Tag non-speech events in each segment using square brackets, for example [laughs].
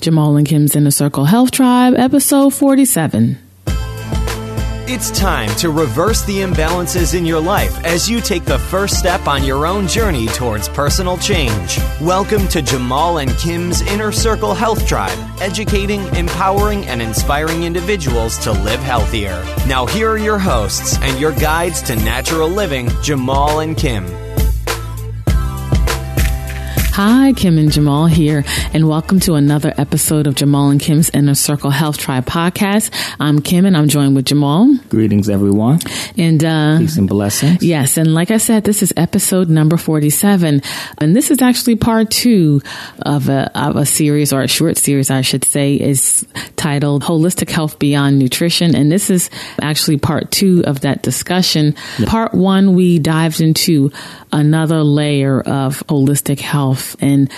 Jamal and Kim's Inner Circle Health Tribe, episode 47. It's time to reverse the imbalances in your life as you take the first step on your own journey towards personal change. Welcome to Jamal and Kim's Inner Circle Health Tribe, educating, empowering, and inspiring individuals to live healthier. Now, here are your hosts and your guides to natural living, Jamal and Kim. Hi, Kim and Jamal here, and welcome to another episode of Jamal and Kim's Inner Circle Health Tribe podcast. I'm Kim, and I'm joined with Jamal. Greetings, everyone. And uh, peace and blessings. Yes, and like I said, this is episode number 47, and this is actually part two of a, of a series or a short series, I should say, is titled "Holistic Health Beyond Nutrition," and this is actually part two of that discussion. Yeah. Part one, we dived into another layer of holistic health and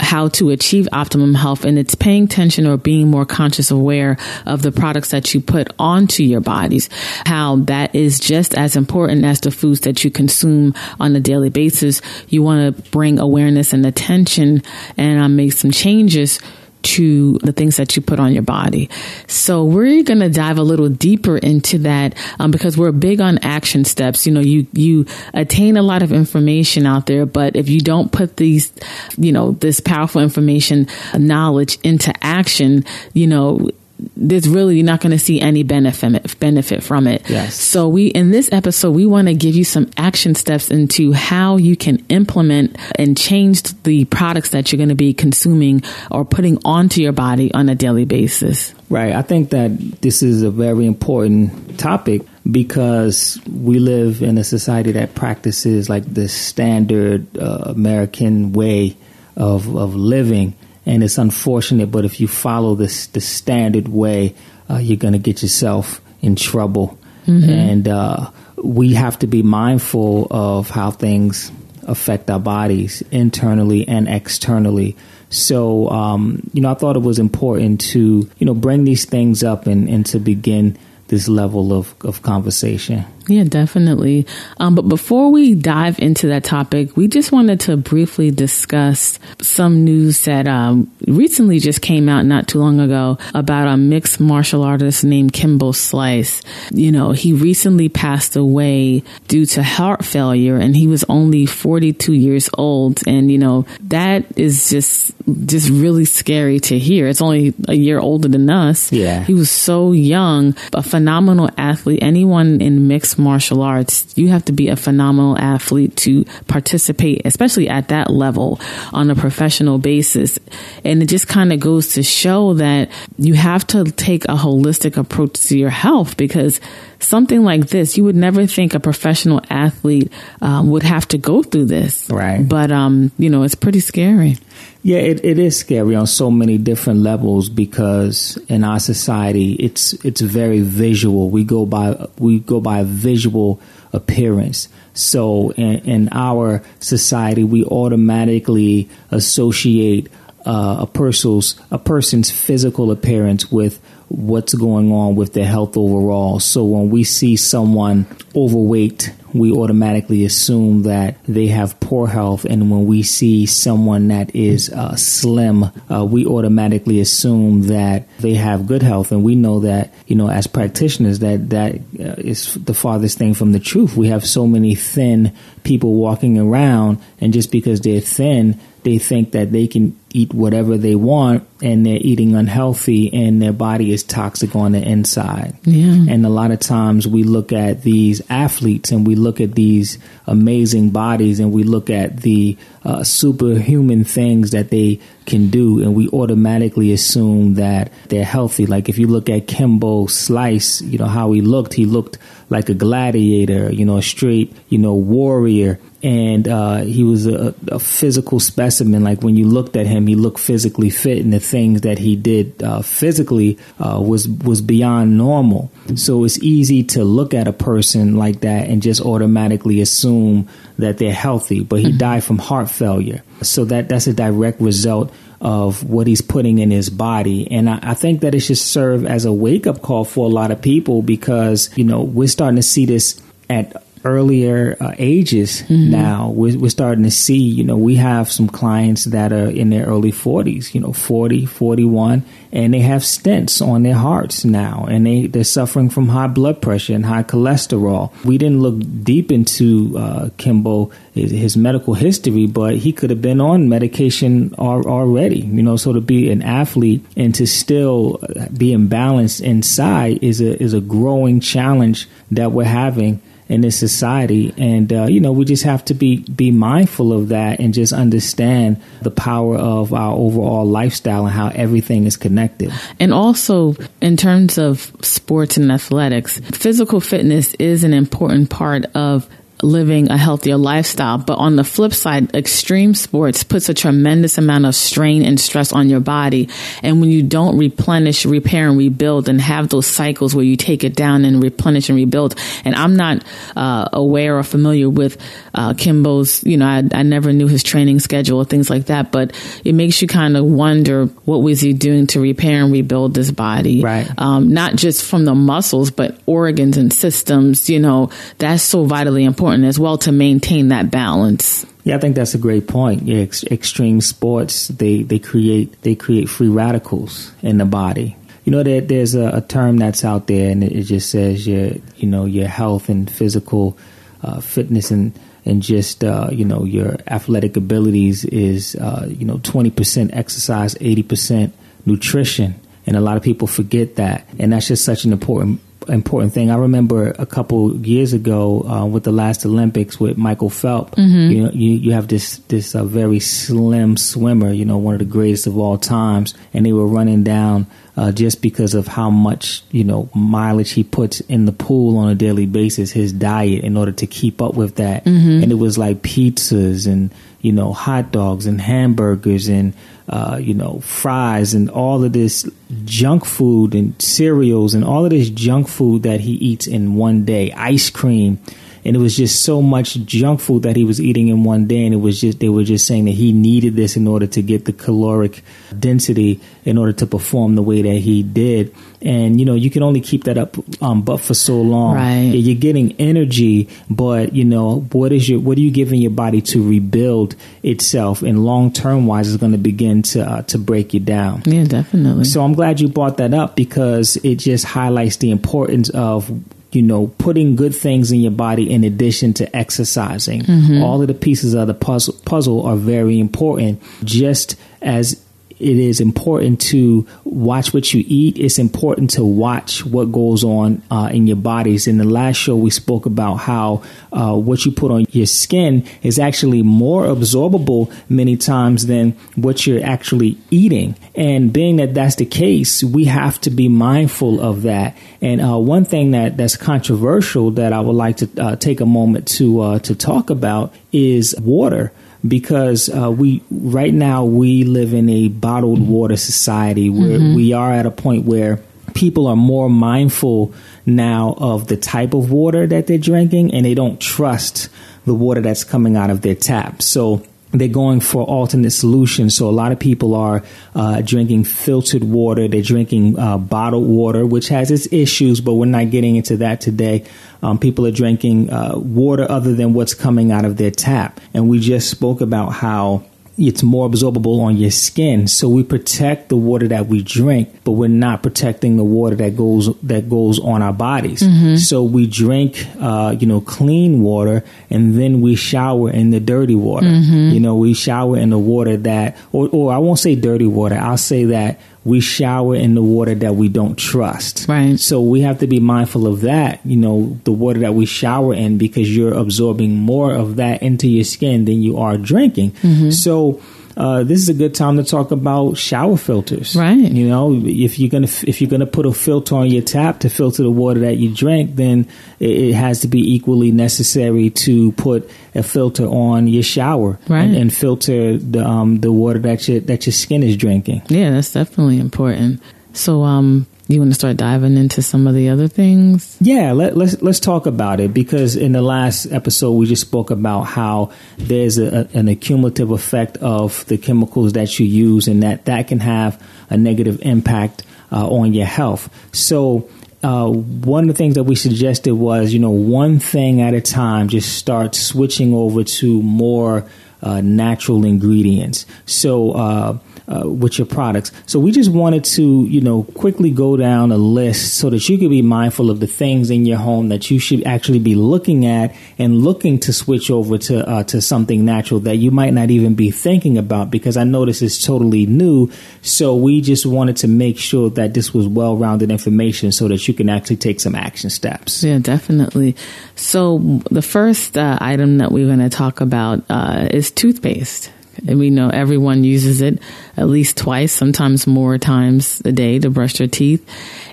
how to achieve optimum health. And it's paying attention or being more conscious aware of the products that you put onto your bodies. How that is just as important as the foods that you consume on a daily basis. You want to bring awareness and attention. And uh, make some changes to the things that you put on your body. So we're going to dive a little deeper into that um, because we're big on action steps. You know, you you attain a lot of information out there, but if you don't put these, you know, this powerful information knowledge into action, you know, there's really not going to see any benefit benefit from it. Yes. So we in this episode we want to give you some action steps into how you can implement and change the products that you're going to be consuming or putting onto your body on a daily basis. Right. I think that this is a very important topic because we live in a society that practices like the standard uh, American way of of living and it's unfortunate. But if you follow this the standard way, uh, you're going to get yourself in trouble. Mm-hmm. And uh, we have to be mindful of how things affect our bodies internally and externally. So, um, you know, I thought it was important to, you know, bring these things up and, and to begin this level of, of conversation. Yeah, definitely. Um, but before we dive into that topic, we just wanted to briefly discuss some news that um, recently just came out not too long ago about a mixed martial artist named Kimbo Slice. You know, he recently passed away due to heart failure, and he was only 42 years old. And you know, that is just just really scary to hear. It's only a year older than us. Yeah, he was so young, a phenomenal athlete. Anyone in mixed martial arts, you have to be a phenomenal athlete to participate, especially at that level on a professional basis. And it just kind of goes to show that you have to take a holistic approach to your health because something like this, you would never think a professional athlete um, would have to go through this. Right. But, um, you know, it's pretty scary. Yeah, it, it is scary on so many different levels because in our society, it's it's very visual. We go by we go by visual appearance. So in, in our society, we automatically associate uh, a person's a person's physical appearance with what's going on with their health overall. So when we see someone overweight we automatically assume that they have poor health. And when we see someone that is uh, slim, uh, we automatically assume that they have good health. And we know that, you know, as practitioners, that that uh, is the farthest thing from the truth. We have so many thin people walking around, and just because they're thin, they think that they can eat whatever they want and they're eating unhealthy and their body is toxic on the inside. Yeah. And a lot of times we look at these athletes and we look at these amazing bodies and we look at the uh, superhuman things that they can do and we automatically assume that they're healthy. Like if you look at Kimbo Slice, you know, how he looked, he looked like a gladiator, you know, a straight, you know, warrior and uh, he was a, a, physical specimen. Like when you looked at him, he looked physically fit, and the things that he did uh, physically uh, was was beyond normal. So it's easy to look at a person like that and just automatically assume that they're healthy. But he mm-hmm. died from heart failure, so that that's a direct result of what he's putting in his body. And I, I, think that it should serve as a wake up call for a lot of people because, you know, we're starting to see this at earlier uh, ages mm-hmm. now. We're, we're, starting to see, you know, we have some clients that are in their early 40s, you know, 40, 41, and they have stents on their hearts now, and they, they're suffering from high blood pressure and high cholesterol. We didn't look deep into uh, Kimbo, his, his, medical history, but he could have been on medication al- already, you know, so to be an athlete and to still be imbalanced inside is a, is a growing challenge that we're having in this society. And uh, you know we just have to be be mindful of that and just understand the power of our overall lifestyle and how everything is connected. And also in terms of sports and athletics physical fitness is an important part of living a healthier lifestyle. But on the flip side, extreme sports puts a tremendous amount of strain and stress on your body. And when you don't replenish, repair, and rebuild and have those cycles where you take it down and replenish and rebuild. And I'm not uh, aware or familiar with uh, Kimbo's, you know, I, I, never knew his training schedule or things like that, but it makes you kind of wonder what was he doing to repair and rebuild this body? Right. Um, not just from the muscles, but organs and systems, you know, that's so vitally important important as well to maintain that balance. Yeah, I think that's a great point. Yeah, ex- extreme sports they they create they create free radicals in the body. You know, there, there's a, a, term that's out there, and it, just says your you know your health and physical uh, fitness and and just uh, you know your athletic abilities is uh, you know 20% exercise, 80% nutrition, and a lot of people forget that, and that's just such an important important thing. I remember a couple years ago uh, with the last Olympics with Michael Phelps. Mm-hmm. You know, you, you have this this uh, very slim swimmer. You know, one of the greatest of all times, and they were running down. Uh, just because of how much you know mileage he puts in the pool on a daily basis, his diet in order to keep up with that, mm-hmm. and it was like pizzas and you know hot dogs and hamburgers and uh, you know, fries and all of this junk food and cereals and all of this junk food that he eats in one day, ice cream and it was just so much junk food that he was eating in one day. And it was just they were just saying that he needed this in order to get the caloric density in order to perform the way that he did. And you know you can only keep that up um, but for so long. Right. You're getting energy but you know what is your what are you giving your body to rebuild itself? And long term wise is going to begin to uh, to break you down. Yeah definitely. So i'm glad you brought that up because it just highlights the importance of you know, putting good things in your body in addition to exercising. Mm-hmm. All of the pieces of the puzzle, puzzle are very important, just as it is important to watch what you eat. It's important to watch what goes on uh, in your bodies. In the last show, we spoke about how uh, what you put on your skin is actually more absorbable many times than what you're actually eating. And being that that's the case, we have to be mindful of that. And uh, one thing that that's controversial that I would like to uh, take a moment to uh, to talk about is water because uh, we right now we live in a bottled water society where mm-hmm. we are at a point where people are more mindful now of the type of water that they're drinking and they don't trust the water that's coming out of their tap. So they're going for alternate solutions. So a lot of people are uh, drinking filtered water. They're drinking uh, bottled water, which has its issues, but we're not getting into that today. Um, people are drinking uh, water other than what's coming out of their tap. And we just spoke about how it's more absorbable on your skin. So we protect the water that we drink, but we're not protecting the water that goes that goes on our bodies. Mm-hmm. So we drink, uh, you know, clean water, and then we shower in the dirty water. Mm-hmm. You know, we shower in the water that, or, or I won't say dirty water. I'll say that we shower in the water that we don't trust. Right. So we have to be mindful of that, you know, the water that we shower in because you're absorbing more of that into your skin than you are drinking. Mm-hmm. So uh, this is a good time to talk about shower filters. Right. You know, if you're gonna if you're gonna put a filter on your tap to filter the water that you drink, then it, it has to be equally necessary to put a filter on your shower right. and, and filter the um, the water that your that your skin is drinking. Yeah, that's definitely important. So, um, you want to start diving into some of the other things? Yeah, let, let's let's talk about it because in the last episode we just spoke about how there's a, an accumulative effect of the chemicals that you use, and that that can have a negative impact uh, on your health. So uh, one of the things that we suggested was, you know, one thing at a time, just start switching over to more uh, natural ingredients. So, uh, with your products. So we just wanted to, you know, quickly go down a list so that you could be mindful of the things in your home that you should actually be looking at and looking to switch over to uh, to something natural that you might not even be thinking about. Because I know this is totally new, so we just wanted to make sure that this was well rounded information so that you can actually take some action steps. Yeah, definitely. So the first uh, item that we're going to talk about uh, is toothpaste. And we know everyone uses it at least twice, sometimes more times a day to brush their teeth.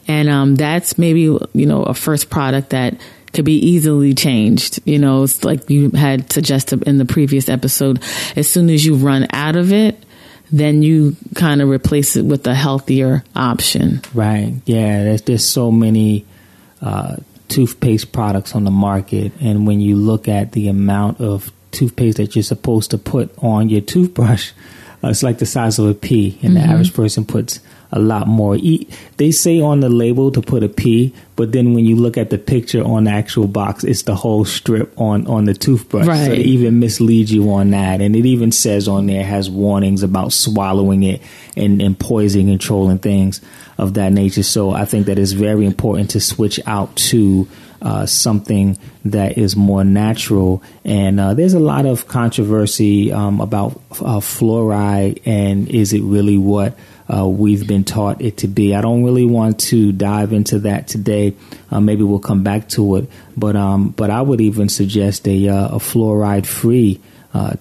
And um, that's maybe, you know, a first product that could be easily changed. You know, it's like you had suggested in the previous episode. As soon as you run out of it, then you kind of replace it with a healthier option. Right. Yeah. There's there's so many uh, toothpaste products on the market, and when you look at the amount of toothpaste that you're supposed to put on your toothbrush, uh, it's like the size of a pea, and mm-hmm. the average person puts a lot more. They say on the label to put a pea, but then when you look at the picture on the actual box, it's the whole strip on on the toothbrush. Right. So it even misleads you on that, and it even says on there has warnings about swallowing it and, poisoning and poison control and things of that nature. So I think that it's very important to switch out to uh, something that is more natural. And uh, there's a lot of controversy um, about uh, fluoride and is it really what uh, we've been taught it to be. I don't really want to dive into that today. Uh, maybe we'll come back to it. But um, but I would even suggest a, uh, a fluoride free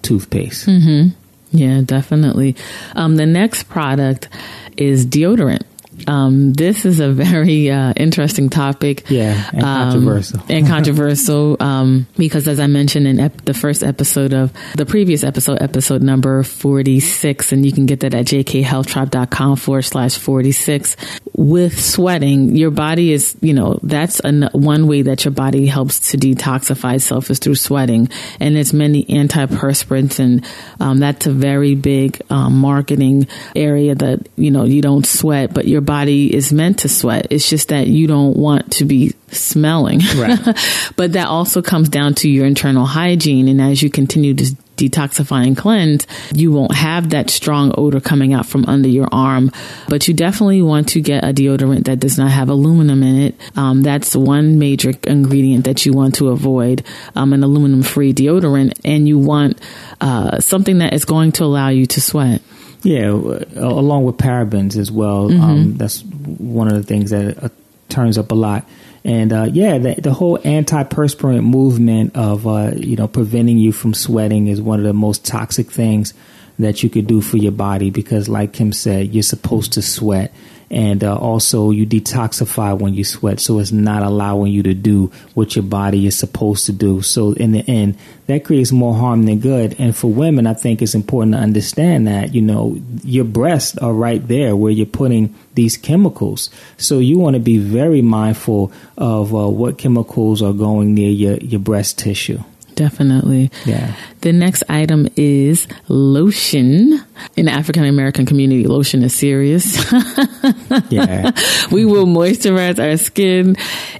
toothpaste. Mm-hmm. Yeah, definitely. Um, the next product is deodorant. Um, this is a [laughs] very uh, interesting topic. Yeah, and um, controversial. and [laughs] controversial um, because, as I mentioned in ep- the first episode of the previous episode, episode number 46, and you can get that at jkhealthtribe.com forward slash 46. With sweating, your body is, you know, that's an, one way that your body helps to detoxify itself is through sweating. And there's many antiperspirants, and um, that's a very big um, marketing area that, you know, you don't sweat, but your body is meant to sweat. It's just that you don't want to be smelling. Right. [laughs] but that also comes down to your internal hygiene. And as you continue to detoxify and cleanse, you won't have that strong odor coming out from under your arm. But you definitely want to get a deodorant that does not have aluminum in it. Um, that's one major ingredient that you want to avoid, um, an aluminum free deodorant. And you want uh, something that is going to allow you to sweat. Yeah, along with parabens as well. Mm-hmm. Um, that's one of the things that uh, turns up a lot. And uh, yeah, the, the, whole antiperspirant movement of uh, you know preventing you from sweating is one of the most toxic things that you could do for your body because, like Kim said, you're supposed to sweat and uh, also you detoxify when you sweat. So it's not allowing you to do what your body is supposed to do. So in the end that creates more harm than good. And for women i think it's important to understand that you know your breasts are right there where you're putting these chemicals. So you want to be very mindful of uh, what chemicals are going near your, your breast tissue Definitely. Yeah. The next item is lotion. In the African American community, lotion is serious. [laughs] yeah. we will moisturize our skin,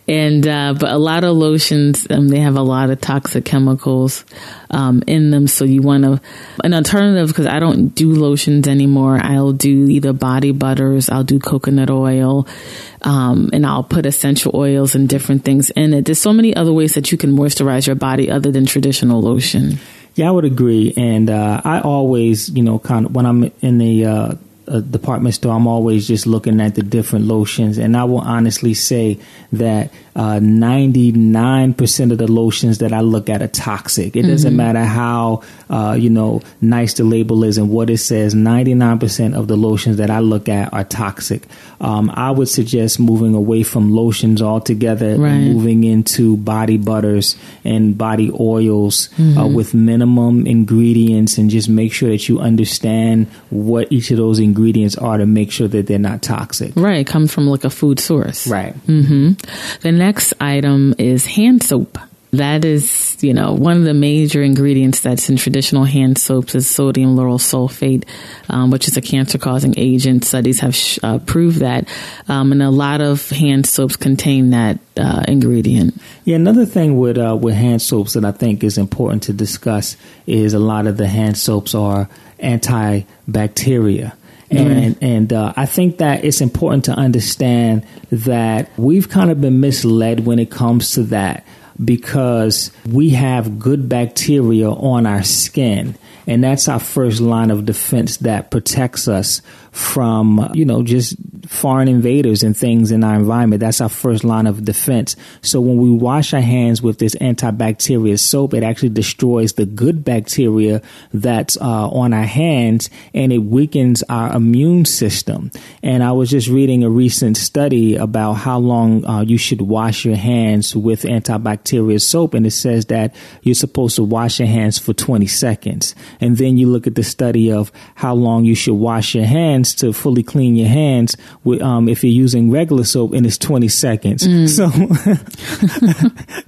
and uh, but a lot of lotions um, they have a lot of toxic chemicals um, in them. So you want to an alternative because I don't do lotions anymore. I'll do either body butters, I'll do coconut oil, um, and I'll put essential oils and different things in it. There's so many other ways that you can moisturize your body other than traditional lotion. Yeah, I would agree. And uh, I always, you know, kind of when I'm in the uh, department store, I'm always just looking at the different lotions, and I will honestly say that uh, 99% of the lotions that I look at are toxic. It mm-hmm. doesn't matter how, uh, you know, nice the label is and what it says. 99% of the lotions that I look at are toxic. Um, I would suggest moving away from lotions altogether right. and moving into body butters and body oils uh, mm-hmm. uh, with minimum ingredients and just make sure that you understand what each of those ingredients are to make sure that they're not toxic. Right. Comes from like a food source. Right. Mm-hmm. Then next item is hand soap. That is, you know, one of the major ingredients that's in traditional hand soaps is sodium lauryl sulfate, um, which is a cancer causing agent. Studies have sh- uh, proved that. Um, and a lot of hand soaps contain that uh, ingredient. Yeah, another thing with uh, with hand soaps that I think is important to discuss is a lot of the hand soaps are antibacteria. And and uh, I think that it's important to understand that we've kind of been misled when it comes to that because we have good bacteria on our skin. And that's our first line of defense that protects us from, you know, just foreign invaders and things in our environment. That's our first line of defense. So when we wash our hands with this antibacterial soap, it actually destroys the good bacteria that's uh, on our hands and it weakens our immune system. And I was just reading a recent study about how long uh, you should wash your hands with antibacterial soap. And it says that you're supposed to wash your hands for 20 seconds. And then you look at the study of how long you should wash your hands to fully clean your hands with, um, if you're using regular soap and it's 20 seconds. Mm. So,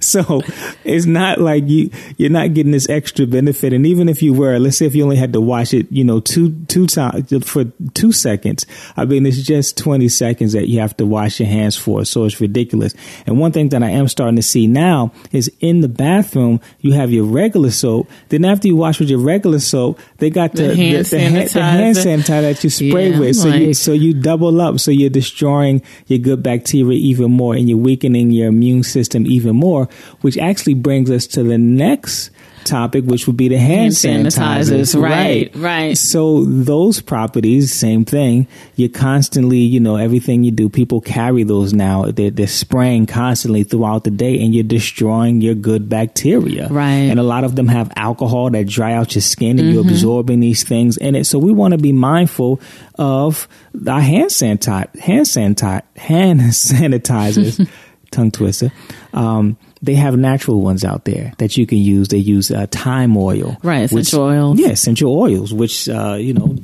[laughs] so it's not like you, you're not getting this extra benefit. And even if you were, let's say if you only had to wash it, you know, two, two times for two seconds, I mean, it's just 20 seconds that you have to wash your hands for. So it's ridiculous. And one thing that I am starting to see now is in the bathroom, you have your regular soap. Then after you wash with your regular soap, they got the, the, hand, the, hand, the hand sanitizer that you spray Yeah, with. So like- you so you double up. So you're destroying your good bacteria even more, and you're weakening your immune system even more. Which actually brings us to the next topic, which would be the hand, Hand sanitizers, right, right. So those properties, same thing. You're constantly, you know, everything you do, people carry those now. They're, they're spraying constantly throughout the day, and you're destroying your good bacteria. Right. And a lot of them have alcohol that dry out your skin, and you're Mm-hmm. absorbing these things in it. So we want to be mindful of our hand sanitizer, hand sanitizer, hand [laughs] sanitizers. [laughs] tongue twister. Um, they have natural ones out there that you can use. They use uh, thyme oil, Right, which- essential oils. Yeah, essential oils, which uh, you know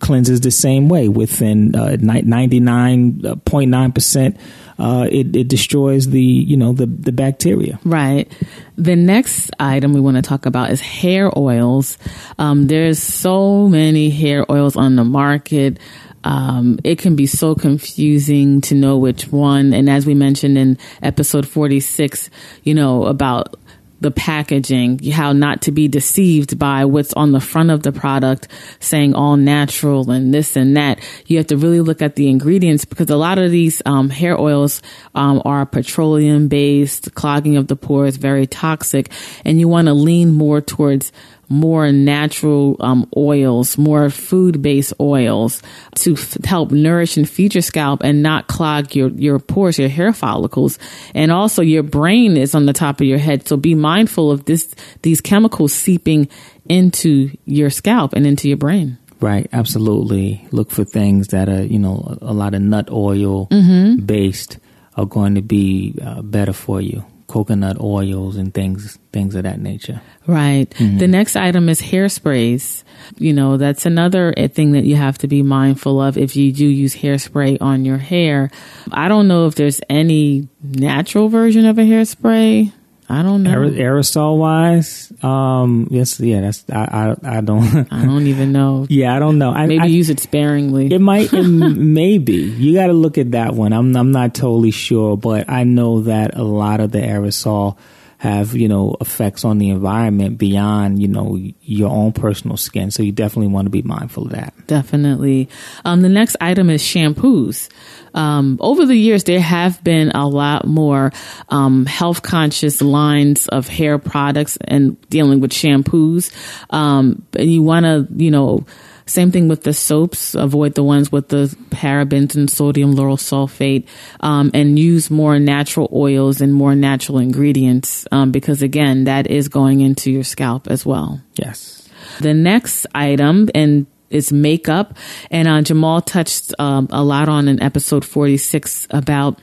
cleanses the same way within uh, ninety nine point nine percent. Uh, it, it destroys the you know the the bacteria. Right. The next item we want to talk about is hair oils. Um, there's so many hair oils on the market. Um, it can be so confusing to know which one. And as we mentioned in episode 46, you know, about the packaging, how not to be deceived by what's on the front of the product saying all natural and this and that. You have to really look at the ingredients because a lot of these um, hair oils um, are petroleum based, clogging of the pores, very toxic, and you want to lean more towards more natural um, oils, more food based oils to f- help nourish and feed your scalp and not clog your, your pores, your hair follicles. And also your brain is on the top of your head. So be mindful of this, these chemicals seeping into your scalp and into your brain. Right, absolutely. Look for things that are you know a, lot of nut oil based are going to be uh, better for you. Coconut oils and things things of that nature. Right. The next item is hairsprays. You know, that's another uh, thing that you have to be mindful of if you do use hairspray on your hair. I don't know if there's any natural version of a hairspray. I don't know. Aerosol wise, um, yes, yeah, that's I I, I don't. [laughs] I don't even know. yeah, I don't know. I, Maybe I, use it sparingly. It might, it [laughs] maybe you got to look at that one. I'm, I'm not totally sure, but I know that a lot of the aerosol have, you know, effects on the environment beyond, you know, your own personal skin. So you definitely want to be mindful of that. Definitely. Um, the next item is shampoos. Um, over the years, there have been a lot more um, health conscious lines of hair products and dealing with shampoos. Um, and you want to, you know, same thing with the soaps. Avoid the ones with the parabens and sodium lauryl sulfate, um, and use more natural oils and more natural ingredients um, because again, that is going into your scalp as well. Yes. The next item and is makeup, and uh, Jamal touched um, a lot on in episode forty six about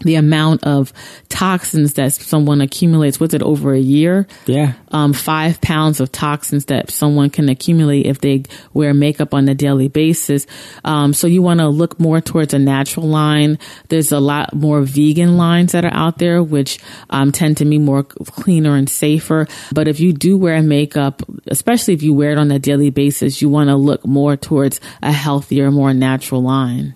the amount of toxins that someone accumulates with it over a year. Yeah. Um, five pounds of toxins that someone can accumulate if they wear makeup on a daily basis. Um, so you want to look more towards a natural line. There's a lot more vegan lines that are out there, which um, tend to be more cleaner and safer. But if you do wear makeup, especially if you wear it on a daily basis, you want to look more towards a healthier, more natural line.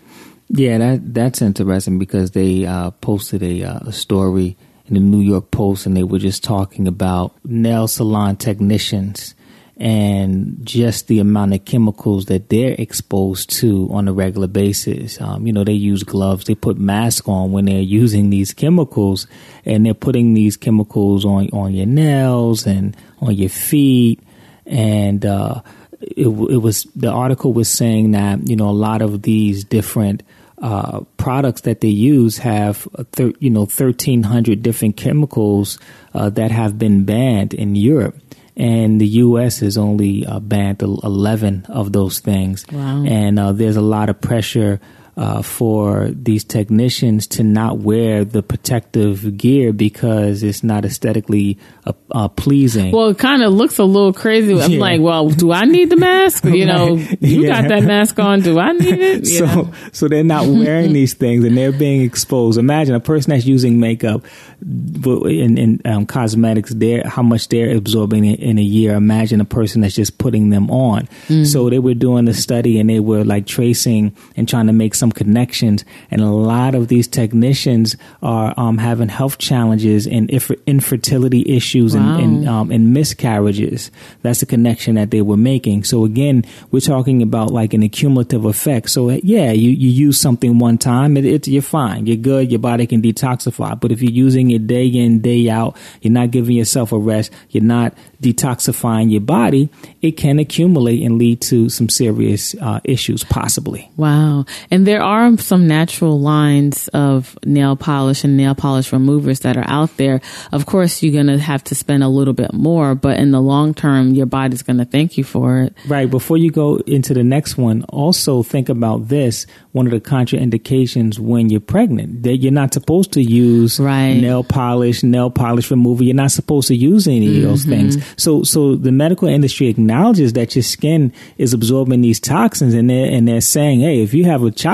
Yeah, that that's interesting because they uh, posted a, uh, a story in the New York Post, and they were just talking about nail salon technicians and just the amount of chemicals that they're exposed to on a regular basis. Um, you know, they use gloves, they put masks on when they're [laughs] using these chemicals, and they're putting these chemicals on on your nails and on your feet, and uh, it, it was the article was saying that you know a lot of these different uh, products that they use have, thir- you know, 1,300 different chemicals uh, that have been banned in Europe. And the U.S. has only uh, banned 11 of those things. Wow. And uh, there's a lot of pressure uh, for these technicians to not wear the protective gear because it's not aesthetically uh, uh, pleasing. Well, it kind of looks a little crazy. I'm Yeah. like, well, do I need the mask? You know, [laughs] Right. you Yeah. got that mask on. Do I need it? [laughs] You so know? so they're not wearing [laughs] these things and they're being exposed. Imagine a person that's using makeup in, in um, cosmetics, they're how much they're absorbing in, in a year. Imagine a person that's just putting them on. So they were doing a study and they were like tracing and trying to make some connections. And a lot of these technicians are um, having health challenges and infer- infertility issues Wow. and, and um, and miscarriages. That's the connection that they were making. So again, we're talking about like an accumulative effect. So yeah, you, you use something one time, it, it, you're fine, you're good, your body can detoxify. But if you're using it day in, day out, you're not giving yourself a rest, you're not detoxifying your body, it can accumulate and lead to some serious uh, issues, possibly. Wow. And there are some natural lines of nail polish and nail polish removers that are out there. Of course, you're going to have to spend a little bit more, but in the long term, your body's going to thank you for it. Right. Before you go into the next one, also think about this. One of the contraindications when you're pregnant, that you're not supposed to use Right. nail polish, nail polish remover. You're not supposed to use any of those mm-hmm. things. So, so the medical industry acknowledges that your skin is absorbing these toxins, and they're and they're saying, hey, if you have a child,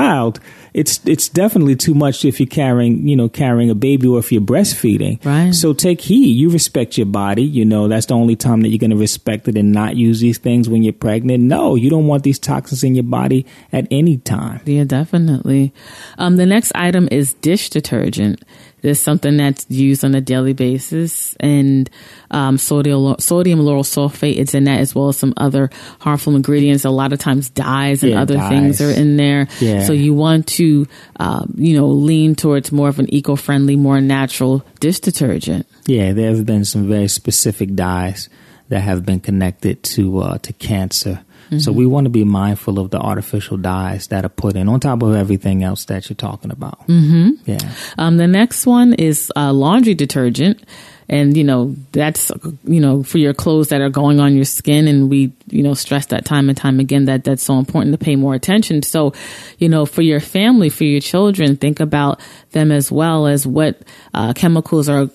it's it's definitely too much if you're carrying, you know, carrying a baby or if you're breastfeeding. Right. So take heed. You respect your body. You know, that's the only time that you're going to respect it and not use these things when you're pregnant. No, you don't want these toxins in your body at any time. Yeah, definitely. Um, the next item is dish detergent. There's something that's used on a daily basis, and um, sodium sodium lauryl sulfate is in that as well as some other harmful ingredients. A lot of times, dyes and Yeah, other things are in there. Yeah. So you want to, um, you know, lean towards more of an eco-friendly, more natural dish detergent. Yeah, there have been some very specific dyes that have been connected to uh, to cancer. So we want to be mindful of the artificial dyes that are put in on top of everything else that you're talking about. Mm-hmm. Yeah. Um, the next one is uh, laundry detergent. And, you know, that's, you know, for your clothes that are going on your skin. And we, you know, stress that time and time again that that's so important to pay more attention. So, you know, for your family, for your children, think about them as well as what uh, chemicals are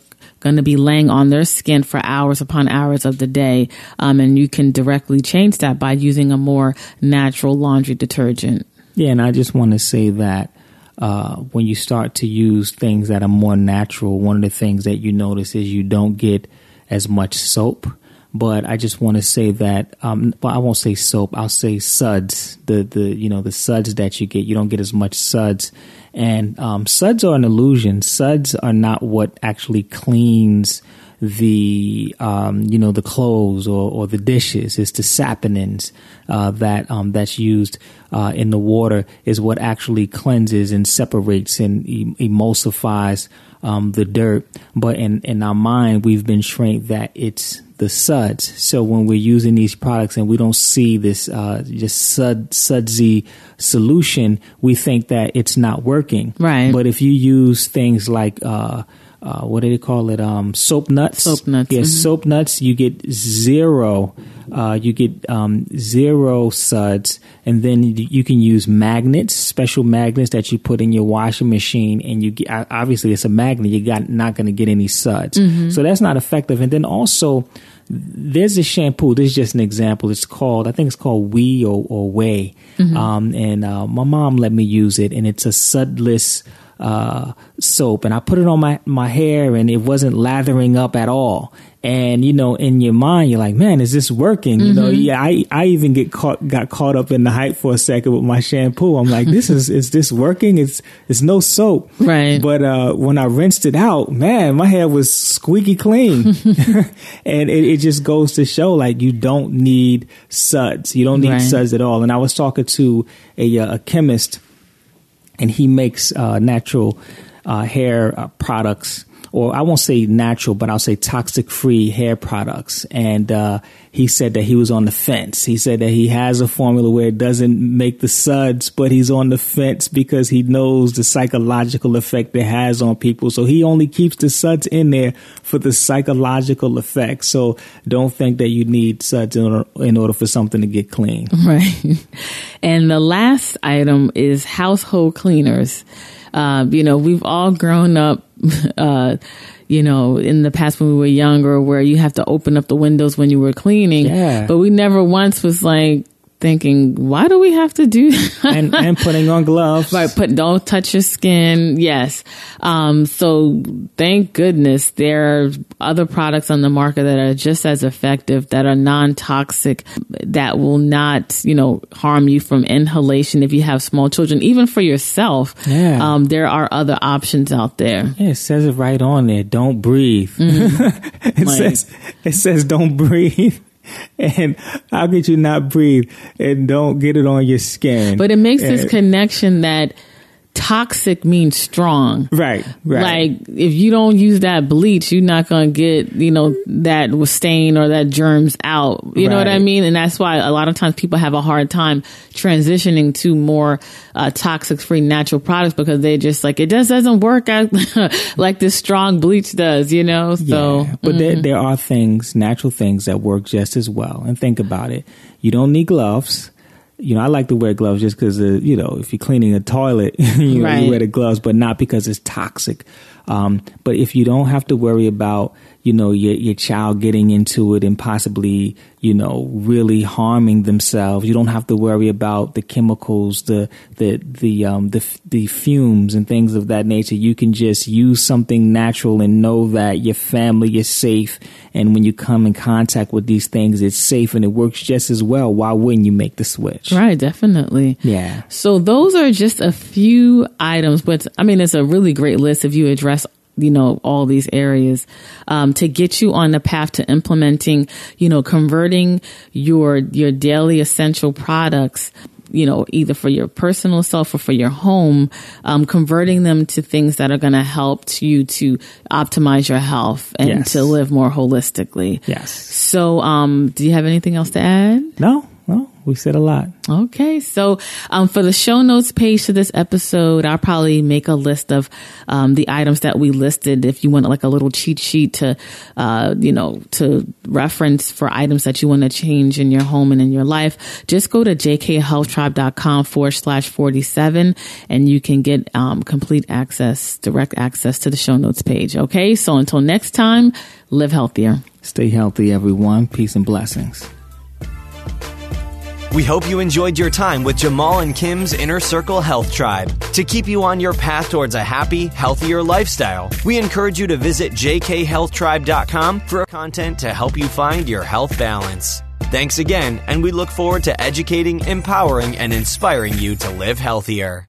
going to be laying on their skin for hours upon hours of the day. Um, and you can directly change that by using a more natural laundry detergent. Yeah, and I just want to say that uh, when you start to use things that are more natural, one of the things that you notice is you don't get as much soap. But I just want to say that, um, well, I won't say soap. I'll say suds. The the you know the suds that you get, you don't get as much suds. And um, suds are an illusion. Suds are not what actually cleans the um, you know the clothes or, or the dishes. It's the saponins uh, that um, that's used uh, in the water is what actually cleanses and separates and emulsifies um, the dirt. But in in our mind, we've been trained that it's the suds. So when we're using these products and we don't see this uh, just sud sudsy solution, we think that it's not working. Right. But if you use things like uh, uh, what do they call it? Um, soap nuts. Soap nuts. Yeah, mhm. soap nuts. You get zero. Uh, you get um, zero suds, and then you can use magnets, special magnets that you put in your washing machine, and you get obviously it's a magnet. You got not going to get any suds, Mm-hmm. so that's not effective. And then also, there's a shampoo. This is just an example. It's called I think it's called We or, or Way, um, and uh, my mom let me use it, and it's a sudless uh, soap, and I put it on my my hair, and it wasn't lathering up at all. And you know, in your mind, you're like, "Man, is this working?" You know, yeah. I I even get caught got caught up in the hype for a second with my shampoo. I'm like, "This is is this working?" It's it's no soap, Right. But uh, when I rinsed it out, man, my hair was squeaky clean, [laughs] [laughs] and it, it just goes to show like you don't need suds. You don't need Right. suds at all. And I was talking to a, uh, a chemist and he makes uh, natural uh, hair uh, products, or I won't say natural, but I'll say toxic free hair products. And uh, he said that he was on the fence. He said that he has a formula where it doesn't make the suds, but he's on the fence because he knows the psychological effect it has on people. So he only keeps the suds in there for the psychological effect. So don't think that you need suds in order, in order for something to get clean. [laughs] Right. And the last item is household cleaners. Uh, you know, we've all grown up, [laughs] uh, you know, in the past when we were younger where you have to open up the windows when you were cleaning. Yeah. But we never once was like thinking, why do we have to do that? and, and putting on gloves. [laughs] Right, put don't touch your skin. Yes. Um, so thank goodness there are other products on the market that are just as effective, that are non-toxic, that will not, you know, harm you from inhalation if you have small children. Even for yourself, Yeah. um, there are other options out there. Yeah, it says it right on there. Don't breathe. [laughs] it Like- says it says don't breathe. [laughs] And how could you not breathe and don't get it on your skin? But it makes this connection that toxic means strong. right, right. Like if you don't use that bleach, you're not gonna get you know that stain or that germs out. You know what I mean? And that's why a lot of times people have a hard time transitioning to more uh, toxic free natural products because they just like it just doesn't work out [laughs] like this strong bleach does. You know? So yeah, but there there are things, natural things that work just as well. And think about it. You don't need gloves. You know, I like to wear gloves just because, uh, you know, if you're cleaning a toilet, [laughs] you, know, Right. you wear the gloves, but not because it's toxic. Um, but if you don't have to worry about, you know, your, your child getting into it and possibly, you know, really harming themselves, you don't have to worry about the chemicals, the, the, the, um, the, the fumes and things of that nature. You can just use something natural and know that your family is safe. And when you come in contact with these things, it's safe and it works just as well. Why wouldn't you make the switch? right, definitely. Yeah. So those are just a few items, but I mean, it's a really great list if you address, you know, all these areas, um, to get you on the path to implementing, you know, converting your, your daily essential products, you know, either for your personal self or for your home, um, converting them to things that are going to help you to optimize your health and Yes. to live more holistically. Yes. So, um, do you have anything else to add? No, no, we said a lot. Okay, so um, for the show notes page to this episode, I'll probably make a list of um, the items that we listed. If you want like a little cheat sheet to, uh, you know, to reference for items that you want to change in your home and in your life, just go to jkhealthtribe.com forward slash 47 and you can get um, complete access, direct access to the show notes page. Okay, so until next time, live healthier. Stay healthy, everyone. Peace and blessings. We hope you enjoyed your time with Jamal and Kim's Inner Circle Health Tribe. To keep you on your path towards a happy, healthier lifestyle, we encourage you to visit jkhealthtribe.com for content to help you find your health balance. Thanks again, and we look forward to educating, empowering, and inspiring you to live healthier.